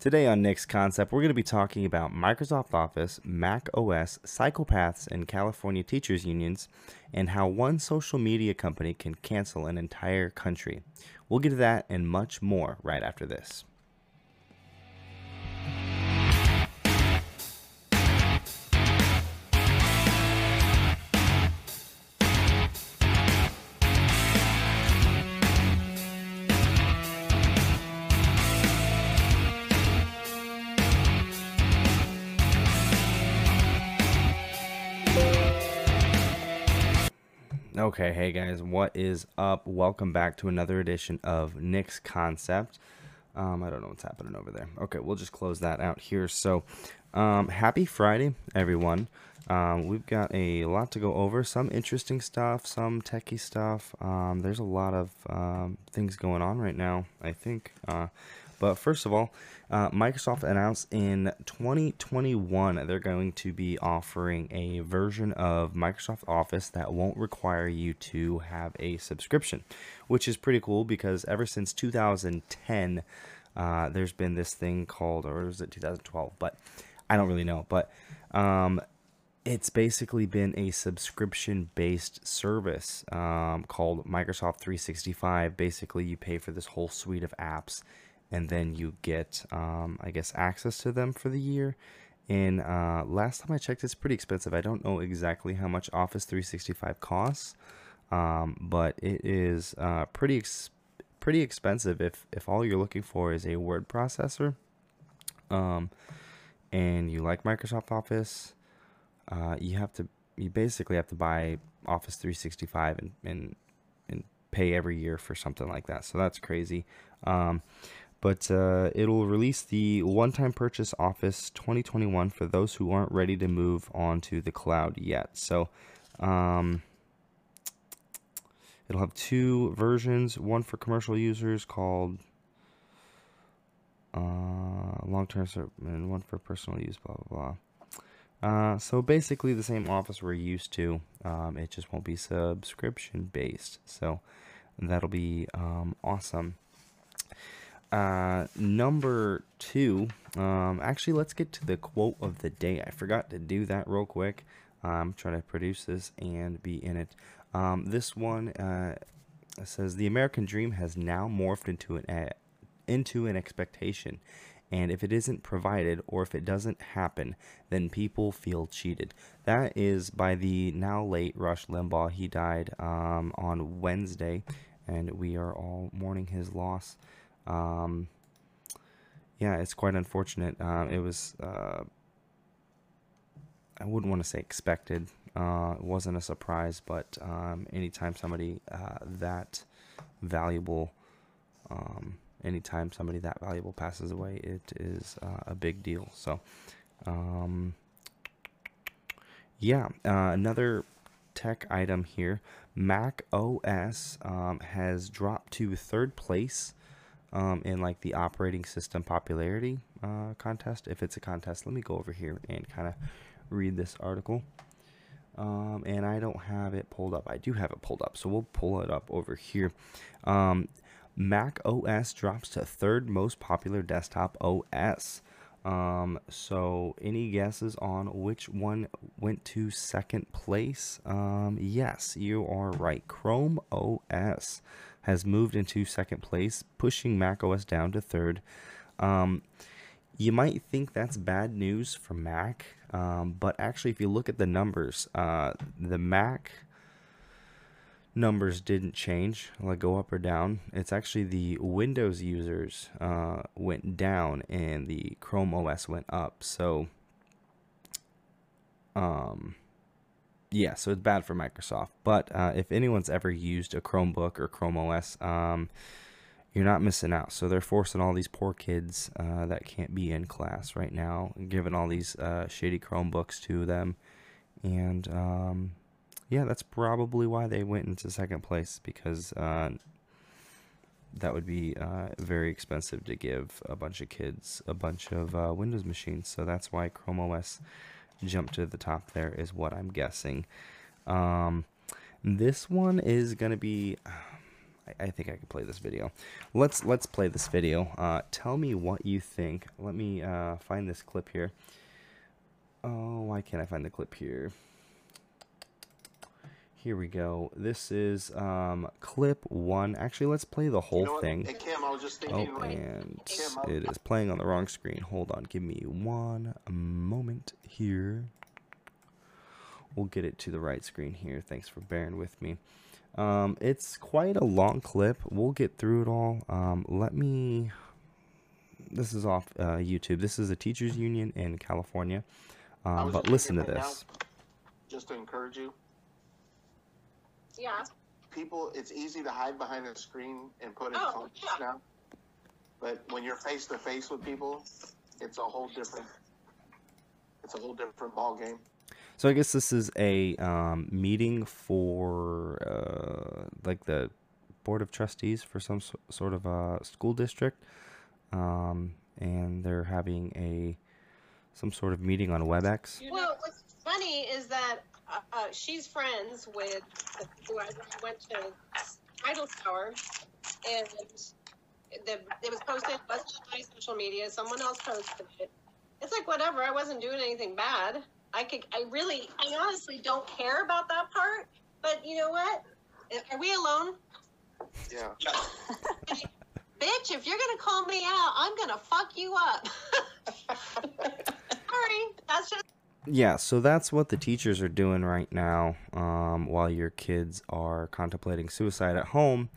Today on Nick's Concept, we're going to be talking about Microsoft Office, Mac OS, psychopaths, and California teachers unions, and how one social media company can cancel an entire country. We'll get to that and much more right after this. Okay, hey guys, what is up? Welcome back to another edition of Nick's Concept. Um, I don't know what's happening over there. Okay, we'll just close that out here. So, um, happy Friday, everyone. Um, we've got a lot to go over. Some interesting stuff, some techie stuff. Um, there's a lot of um, things going on right now, I think. Uh, but first of all, uh, Microsoft announced in 2021 they're going to be offering a version of Microsoft Office that won't require you to have a subscription, which is pretty cool because ever since 2010, uh, there's been this thing called, or was it 2012? But I don't really know. But um, it's basically been a subscription based service um, called Microsoft 365. Basically, you pay for this whole suite of apps and then you get, um, I guess, access to them for the year. And uh, last time I checked, it's pretty expensive. I don't know exactly how much Office 365 costs, um, but it is uh, pretty ex- pretty expensive if if all you're looking for is a word processor, um, and you like Microsoft Office. Uh, you have to you basically have to buy Office 365 and and and pay every year for something like that. So that's crazy. Um, but uh, it'll release the one-time purchase Office 2021 for those who aren't ready to move on to the cloud yet. So um, it'll have two versions, one for commercial users called uh, long-term and one for personal use, blah, blah, blah. Uh, so basically the same Office we're used to. Um, it just won't be subscription based. So that'll be um, awesome. Uh, number two, um, actually, let's get to the quote of the day. I forgot to do that real quick. I'm trying to produce this and be in it. Um, this one uh, says the American dream has now morphed into an uh, into an expectation, and if it isn't provided or if it doesn't happen, then people feel cheated. That is by the now late Rush Limbaugh. He died um, on Wednesday, and we are all mourning his loss. Um, yeah, it's quite unfortunate. Uh, it was, uh, I wouldn't want to say expected. Uh, it wasn't a surprise, but um, anytime somebody uh, that valuable, um, anytime somebody that valuable passes away, it is uh, a big deal. So, um, yeah, uh, another tech item here. Mac OS um, has dropped to third place um, in like the operating system popularity uh, contest. If it's a contest, let me go over here and kind of read this article. Um, and I don't have it pulled up. I do have it pulled up, so we'll pull it up over here. Um, Mac OS drops to third most popular desktop OS. Um, so any guesses on which one went to second place? Um, yes, you are right. Chrome OS has moved into second place, pushing macOS down to third. Um, you might think that's bad news for Mac, um, but actually, if you look at the numbers, uh, the Mac numbers didn't change, like go up or down. It's actually the Windows users uh, went down and the Chrome OS went up. So, um, yeah, so it's bad for Microsoft. But uh, if anyone's ever used a Chromebook or Chrome OS, um, you're not missing out. So they're forcing all these poor kids uh, that can't be in class right now, giving all these uh, shady Chromebooks to them. And um, yeah, that's probably why they went into second place because uh, that would be uh, very expensive to give a bunch of kids a bunch of uh, Windows machines. So that's why Chrome OS jump to the top there is what I'm guessing. Um, this one is going to be, I, I think I can play this video. Let's let's play this video. Uh, tell me what you think. Let me uh, find this clip here. Oh, why can't I find the clip here? Here we go. This is um, clip one. Actually, let's play the whole You know thing. Hey Kim, I was just Oh, and I- it is playing on the wrong screen. Hold on, give me one moment here. We'll get it to the right screen here. Thanks for bearing with me. Um, it's quite a long clip. We'll get through it all. Um, let me. This is off uh, YouTube. This is a teachers union in California. Um, but listen to right this. now, just to encourage you, Yeah. people, it's easy to hide behind a screen and put in Oh, comments yeah. now. But when you're face to face with people, it's a whole different. It's a whole different ball game. So I guess this is a um, meeting for uh, like the board of trustees for some so- sort of uh, school district, um, and they're having a some sort of meeting on WebEx. Well, what's funny is that uh, uh, she's friends with who I went to Idle Tower, and the, it was posted it wasn't on my social media. Someone else posted it. It's like whatever. I wasn't doing anything bad. I could. I really. I honestly don't care about that part. But you know what? Are we alone? Yeah. Bitch, if you're gonna call me out, I'm gonna fuck you up. Sorry, that's just Yeah, so that's what the teachers are doing right now um, while your kids are contemplating suicide at home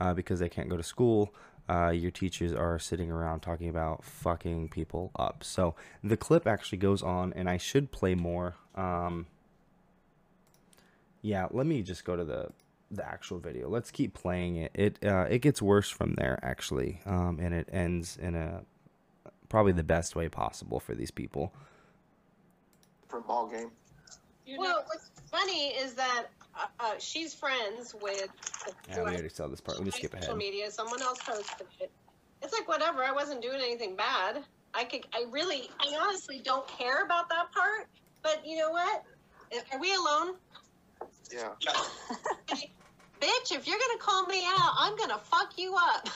uh, because they can't go to school. Uh, your teachers are sitting around talking about fucking people up. So the clip actually goes on, and I should play more. Um, yeah, let me just go to the the actual video. Let's keep playing it. It uh, it gets worse from there actually, um, and it ends in a probably the best way possible for these people. Different ball game. Well, what's funny is that uh, uh, she's friends with. Yeah, we I- already saw this part. Let me on skip ahead. Social media. Someone else posted it. It's like whatever. I wasn't doing anything bad. I could. I really. I honestly don't care about that part. But you know what? Are we alone? Yeah. Bitch, if you're gonna call me out, I'm gonna fuck you up.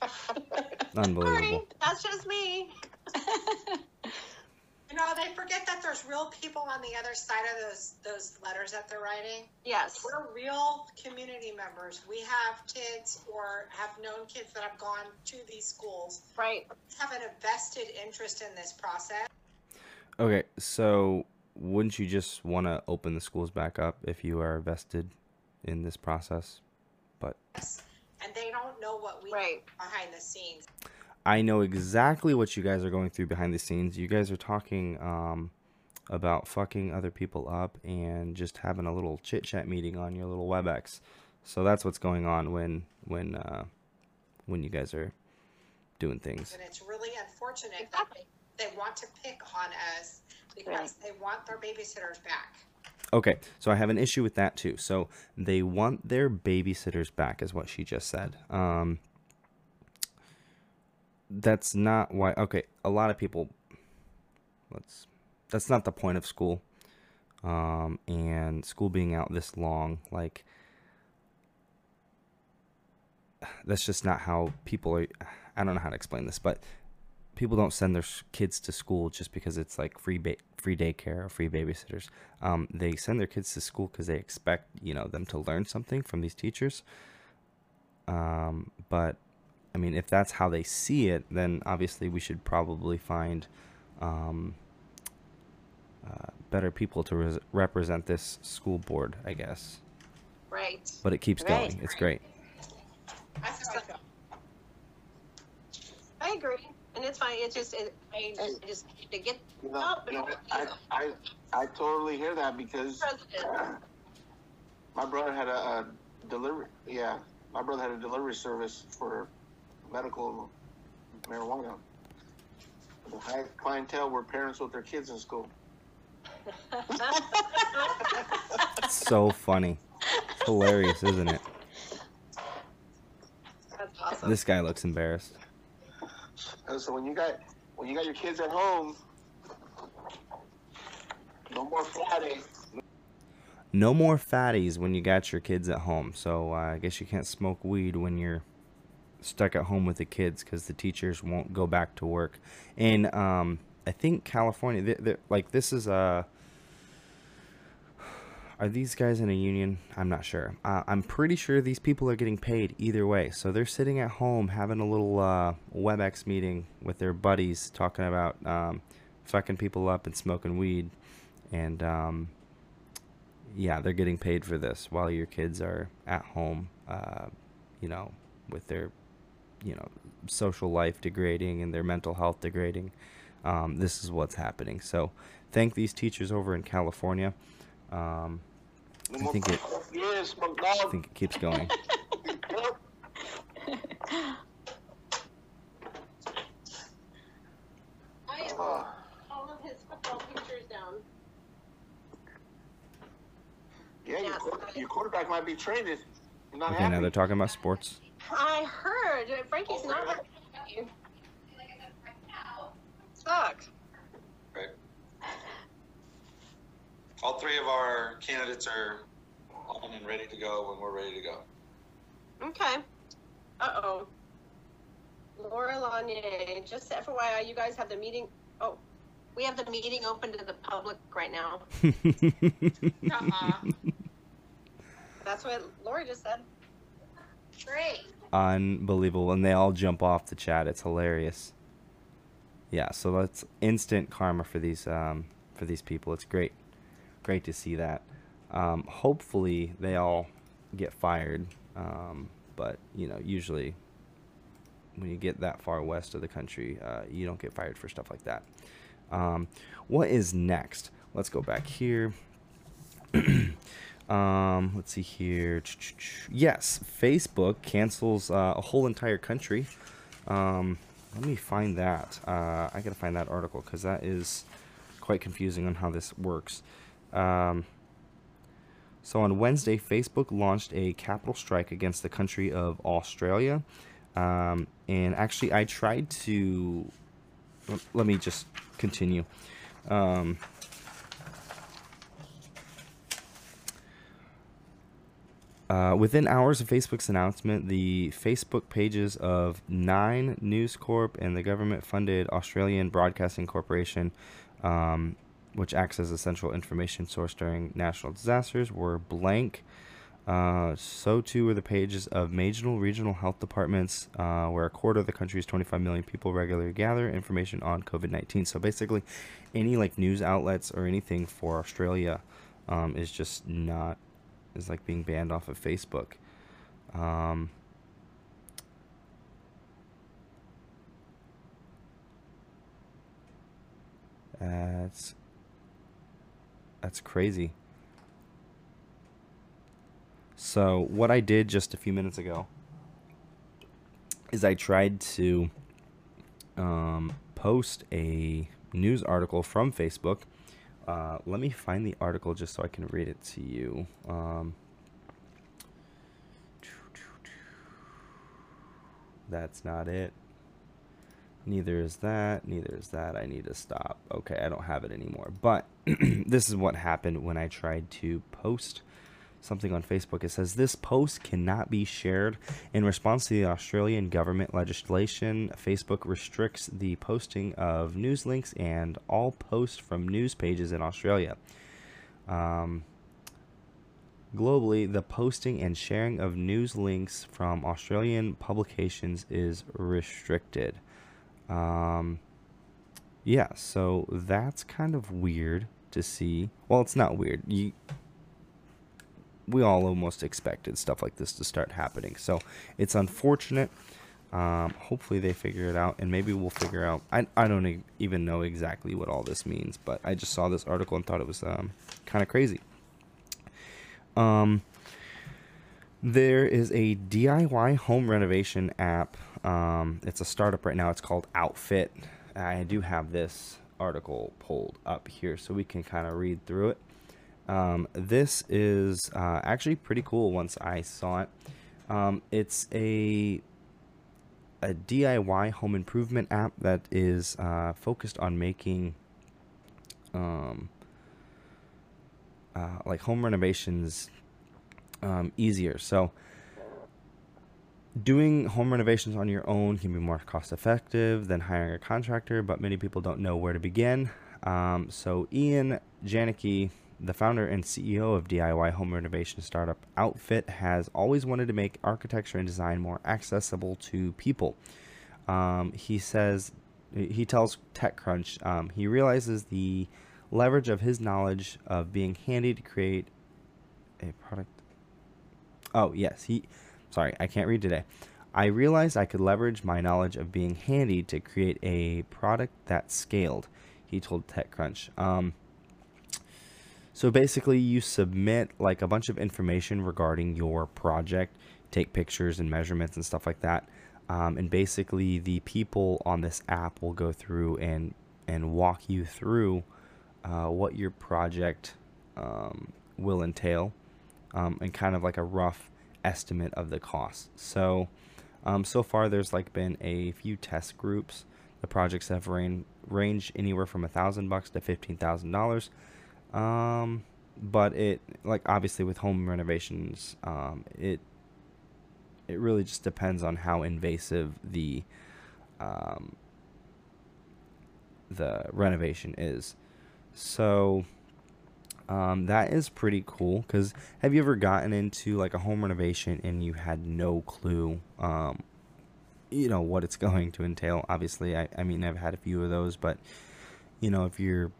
Sorry, Unbelievable. that's just me. You know, they forget that there's real people on the other side of those those letters that they're writing. Yes. We're real community members. We have kids or have known kids that have gone to these schools, Right. have a vested interest in this process. Okay, so wouldn't you just want to open the schools back up if you are vested in this process? But And they don't know what we Right. behind the scenes. I know exactly what you guys are going through behind the scenes. You guys are talking um, about fucking other people up and just having a little chit chat meeting on your little WebEx. So that's what's going on when when uh, when you guys are doing things. And it's really unfortunate Exactly. that they want to pick on us because they want their babysitters back. Okay, so I have an issue with that too. So they want their babysitters back, is what she just said. Um, that's not why. Okay, a lot of people. Let's. That's not the point of school. Um, and school being out this long, like. That's just not how people are. I don't know how to explain this, but people don't send their kids to school just because it's like free ba- free daycare or free babysitters. Um, they send their kids to school because they expect you know them to learn something from these teachers. Um, but I mean, if that's how they see it, then obviously we should probably find um, uh, better people to res- represent this school board, I guess. Right. But it keeps Right. going. It's great. I. I agree, and it's fine. It's just it, I, I just need to get You know, up you know, I, I, I totally hear that because president. my brother had a, a delivery. Yeah, my brother had a delivery service for medical marijuana. The high clientele were parents with their kids in school. So funny. It's hilarious, isn't it? That's awesome. This guy looks embarrassed. And so when you got when you got your kids at home, no more Friday. no more fatties when you got your kids at home. So uh, I guess you can't smoke weed when you're stuck at home with the kids because the teachers won't go back to work. And um, I think California, they they're, like this is a. Are these guys in a union? I'm not sure. Uh, I'm pretty sure these people are getting paid either way. So they're sitting at home having a little uh, WebEx meeting with their buddies, talking about um, fucking people up and smoking weed, and um, yeah, they're getting paid for this while your kids are at home, uh, you know, with their, you know, social life degrading and their mental health degrading. Um, this is what's happening. So, thank these teachers over in California. Um, I think it. Yes, my I think it keeps going. I have all of his football pictures down. yeah, your, Yes. quarter- your quarterback might be traded. You're not Okay, now they're talking about sports. I heard Frankie's not happy. Sucks. Right. All three of our candidates are on and ready to go when we're ready to go. Okay. Uh oh. Laura Lanier, just FYI, you guys have the meeting. Oh, we have the meeting open to the public right now. Uh-uh. That's what Laura just said. Great. Unbelievable. And they all jump off the chat. It's hilarious. Yeah, so that's instant karma for these um, for these people. It's great. Great to see that. Um, hopefully they all get fired. Um, but you know, usually when you get that far west of the country, uh, you don't get fired for stuff like that. Um, what is next? Let's go back here. um, let's see here. Yes, Facebook cancels uh, a whole entire country. Um, let me find that. Uh, I gotta find that article because that is quite confusing on how this works. Um, so on Wednesday, Facebook launched a capital strike against the country of Australia. Um, and actually, I tried to. Let me just continue. Um, Uh, within hours of Facebook's announcement, the Facebook pages of Nine News Corp and the government-funded Australian Broadcasting Corporation, um, which acts as a central information source during national disasters, were blank. Uh, so too were the pages of major regional health departments, uh, where a quarter of the country's 25 million people regularly gather information on COVID-19. So basically, any like news outlets or anything for Australia um, is just not is like being banned off of Facebook. Um, that's that's crazy. So what I did just a few minutes ago is I tried to um, post a news article from Facebook. Uh, let me find the article just so I can read it to you. Um, that's not it. Neither is that. Neither is that. I need to stop. Okay, I don't have it anymore. But this is what happened when I tried to post something on Facebook. It says this post cannot be shared. In response to the Australian government legislation, Facebook restricts the posting of news links and all posts from news pages in Australia. Um, globally, the posting and sharing of news links from Australian publications is restricted. Um, yeah, so that's kind of weird to see. Well, it's not weird. You we all almost expected stuff like this to start happening. So it's unfortunate. Um, hopefully they figure it out, and maybe we'll figure out. I, I don't even know exactly what all this means, but I just saw this article and thought it was um, kind of crazy. Um, there is a DIY home renovation app. Um, it's a startup right now. It's called Outfit. I do have this article pulled up here so we can kind of read through it. Um, this is uh, actually pretty cool once I saw it. Um, it's a a DIY home improvement app that is uh, focused on making um, uh, like home renovations um, easier. So doing home renovations on your own can be more cost effective than hiring a contractor, but many people don't know where to begin. Um, so Ian Janicki, the founder and CEO of DIY home renovation startup Outfit, has always wanted to make architecture and design more accessible to people. Um, he says he tells TechCrunch um, he realizes the leverage of his knowledge of being handy to create a product. Oh yes, he. Sorry, I can't read today. I realized I could leverage my knowledge of being handy to create a product that scaled. He told TechCrunch. Um, so basically, you submit like a bunch of information regarding your project, take pictures and measurements and stuff like that. Um, and basically, the people on this app will go through and and walk you through uh, what your project um, will entail, um, and kind of like a rough estimate of the cost. So, um, so far there's like been a few test groups. The projects have range range anywhere from a thousand bucks to fifteen thousand dollars. Um, but it like obviously with home renovations, um, it it really just depends on how invasive the um, the renovation is. So um, that is pretty cool. Because have you ever gotten into like a home renovation and you had no clue, um, you know, what it's going to entail? Obviously, I, I mean, I've had a few of those, but you know, if you're,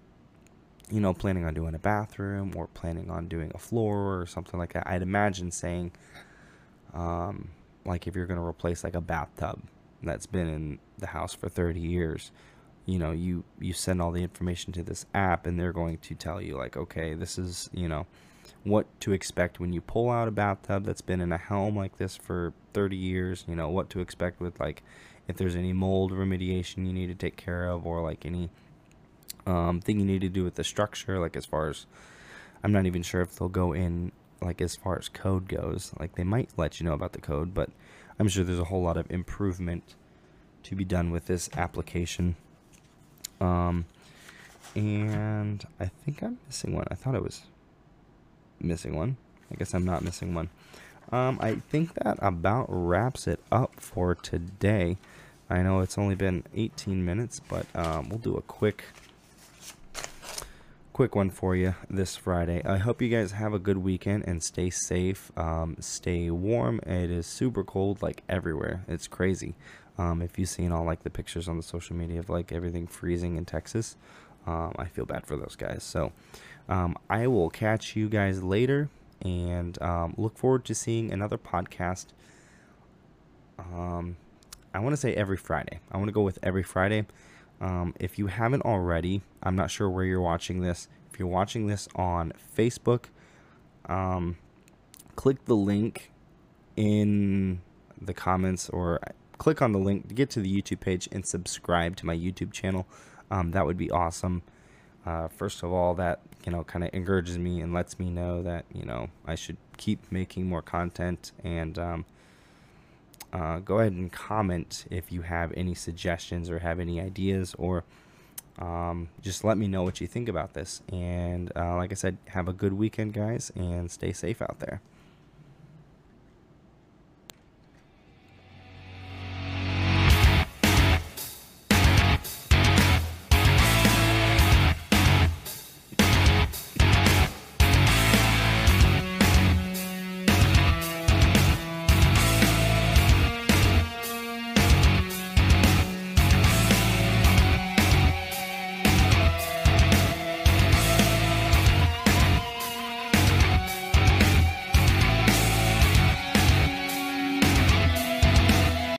you know, planning on doing a bathroom or planning on doing a floor or something like that, I'd imagine saying, um, like if you're going to replace like a bathtub that's been in the house for 30 years you know you you send all the information to this app and they're going to tell you like okay this is you know what to expect when you pull out a bathtub that's been in a home like this for 30 years you know what to expect with like if there's any mold remediation you need to take care of or like any um, thing you need to do with the structure like as far as i'm not even sure if they'll go in like as far as code goes like they might let you know about the code but i'm sure there's a whole lot of improvement to be done with this application um, and I think I'm missing one. I thought I was missing one. I guess I'm not missing one. Um, I think that about wraps it up for today. I know it's only been 18 minutes, but um, we'll do a quick quick one for you this Friday. I hope you guys have a good weekend and stay safe. Um, stay warm. It is super cold like everywhere. It's crazy. Um, if you've seen all like the pictures on the social media of like everything freezing in Texas, um, I feel bad for those guys. So um, I will catch you guys later and um, look forward to seeing another podcast. Um, I want to say every Friday. I want to go with every Friday. Um, if you haven't already, I'm not sure where you're watching this. If you're watching this on Facebook, click the link in the comments or click on the link to get to the YouTube page and subscribe to my YouTube channel. Um, that would be awesome. Uh, first of all, that you know kind of encourages me and lets me know that you know I should keep making more content and um, uh, go ahead and comment if you have any suggestions or have any ideas or um, just let me know what you think about this. And uh, like I said, have a good weekend, guys, and stay safe out there.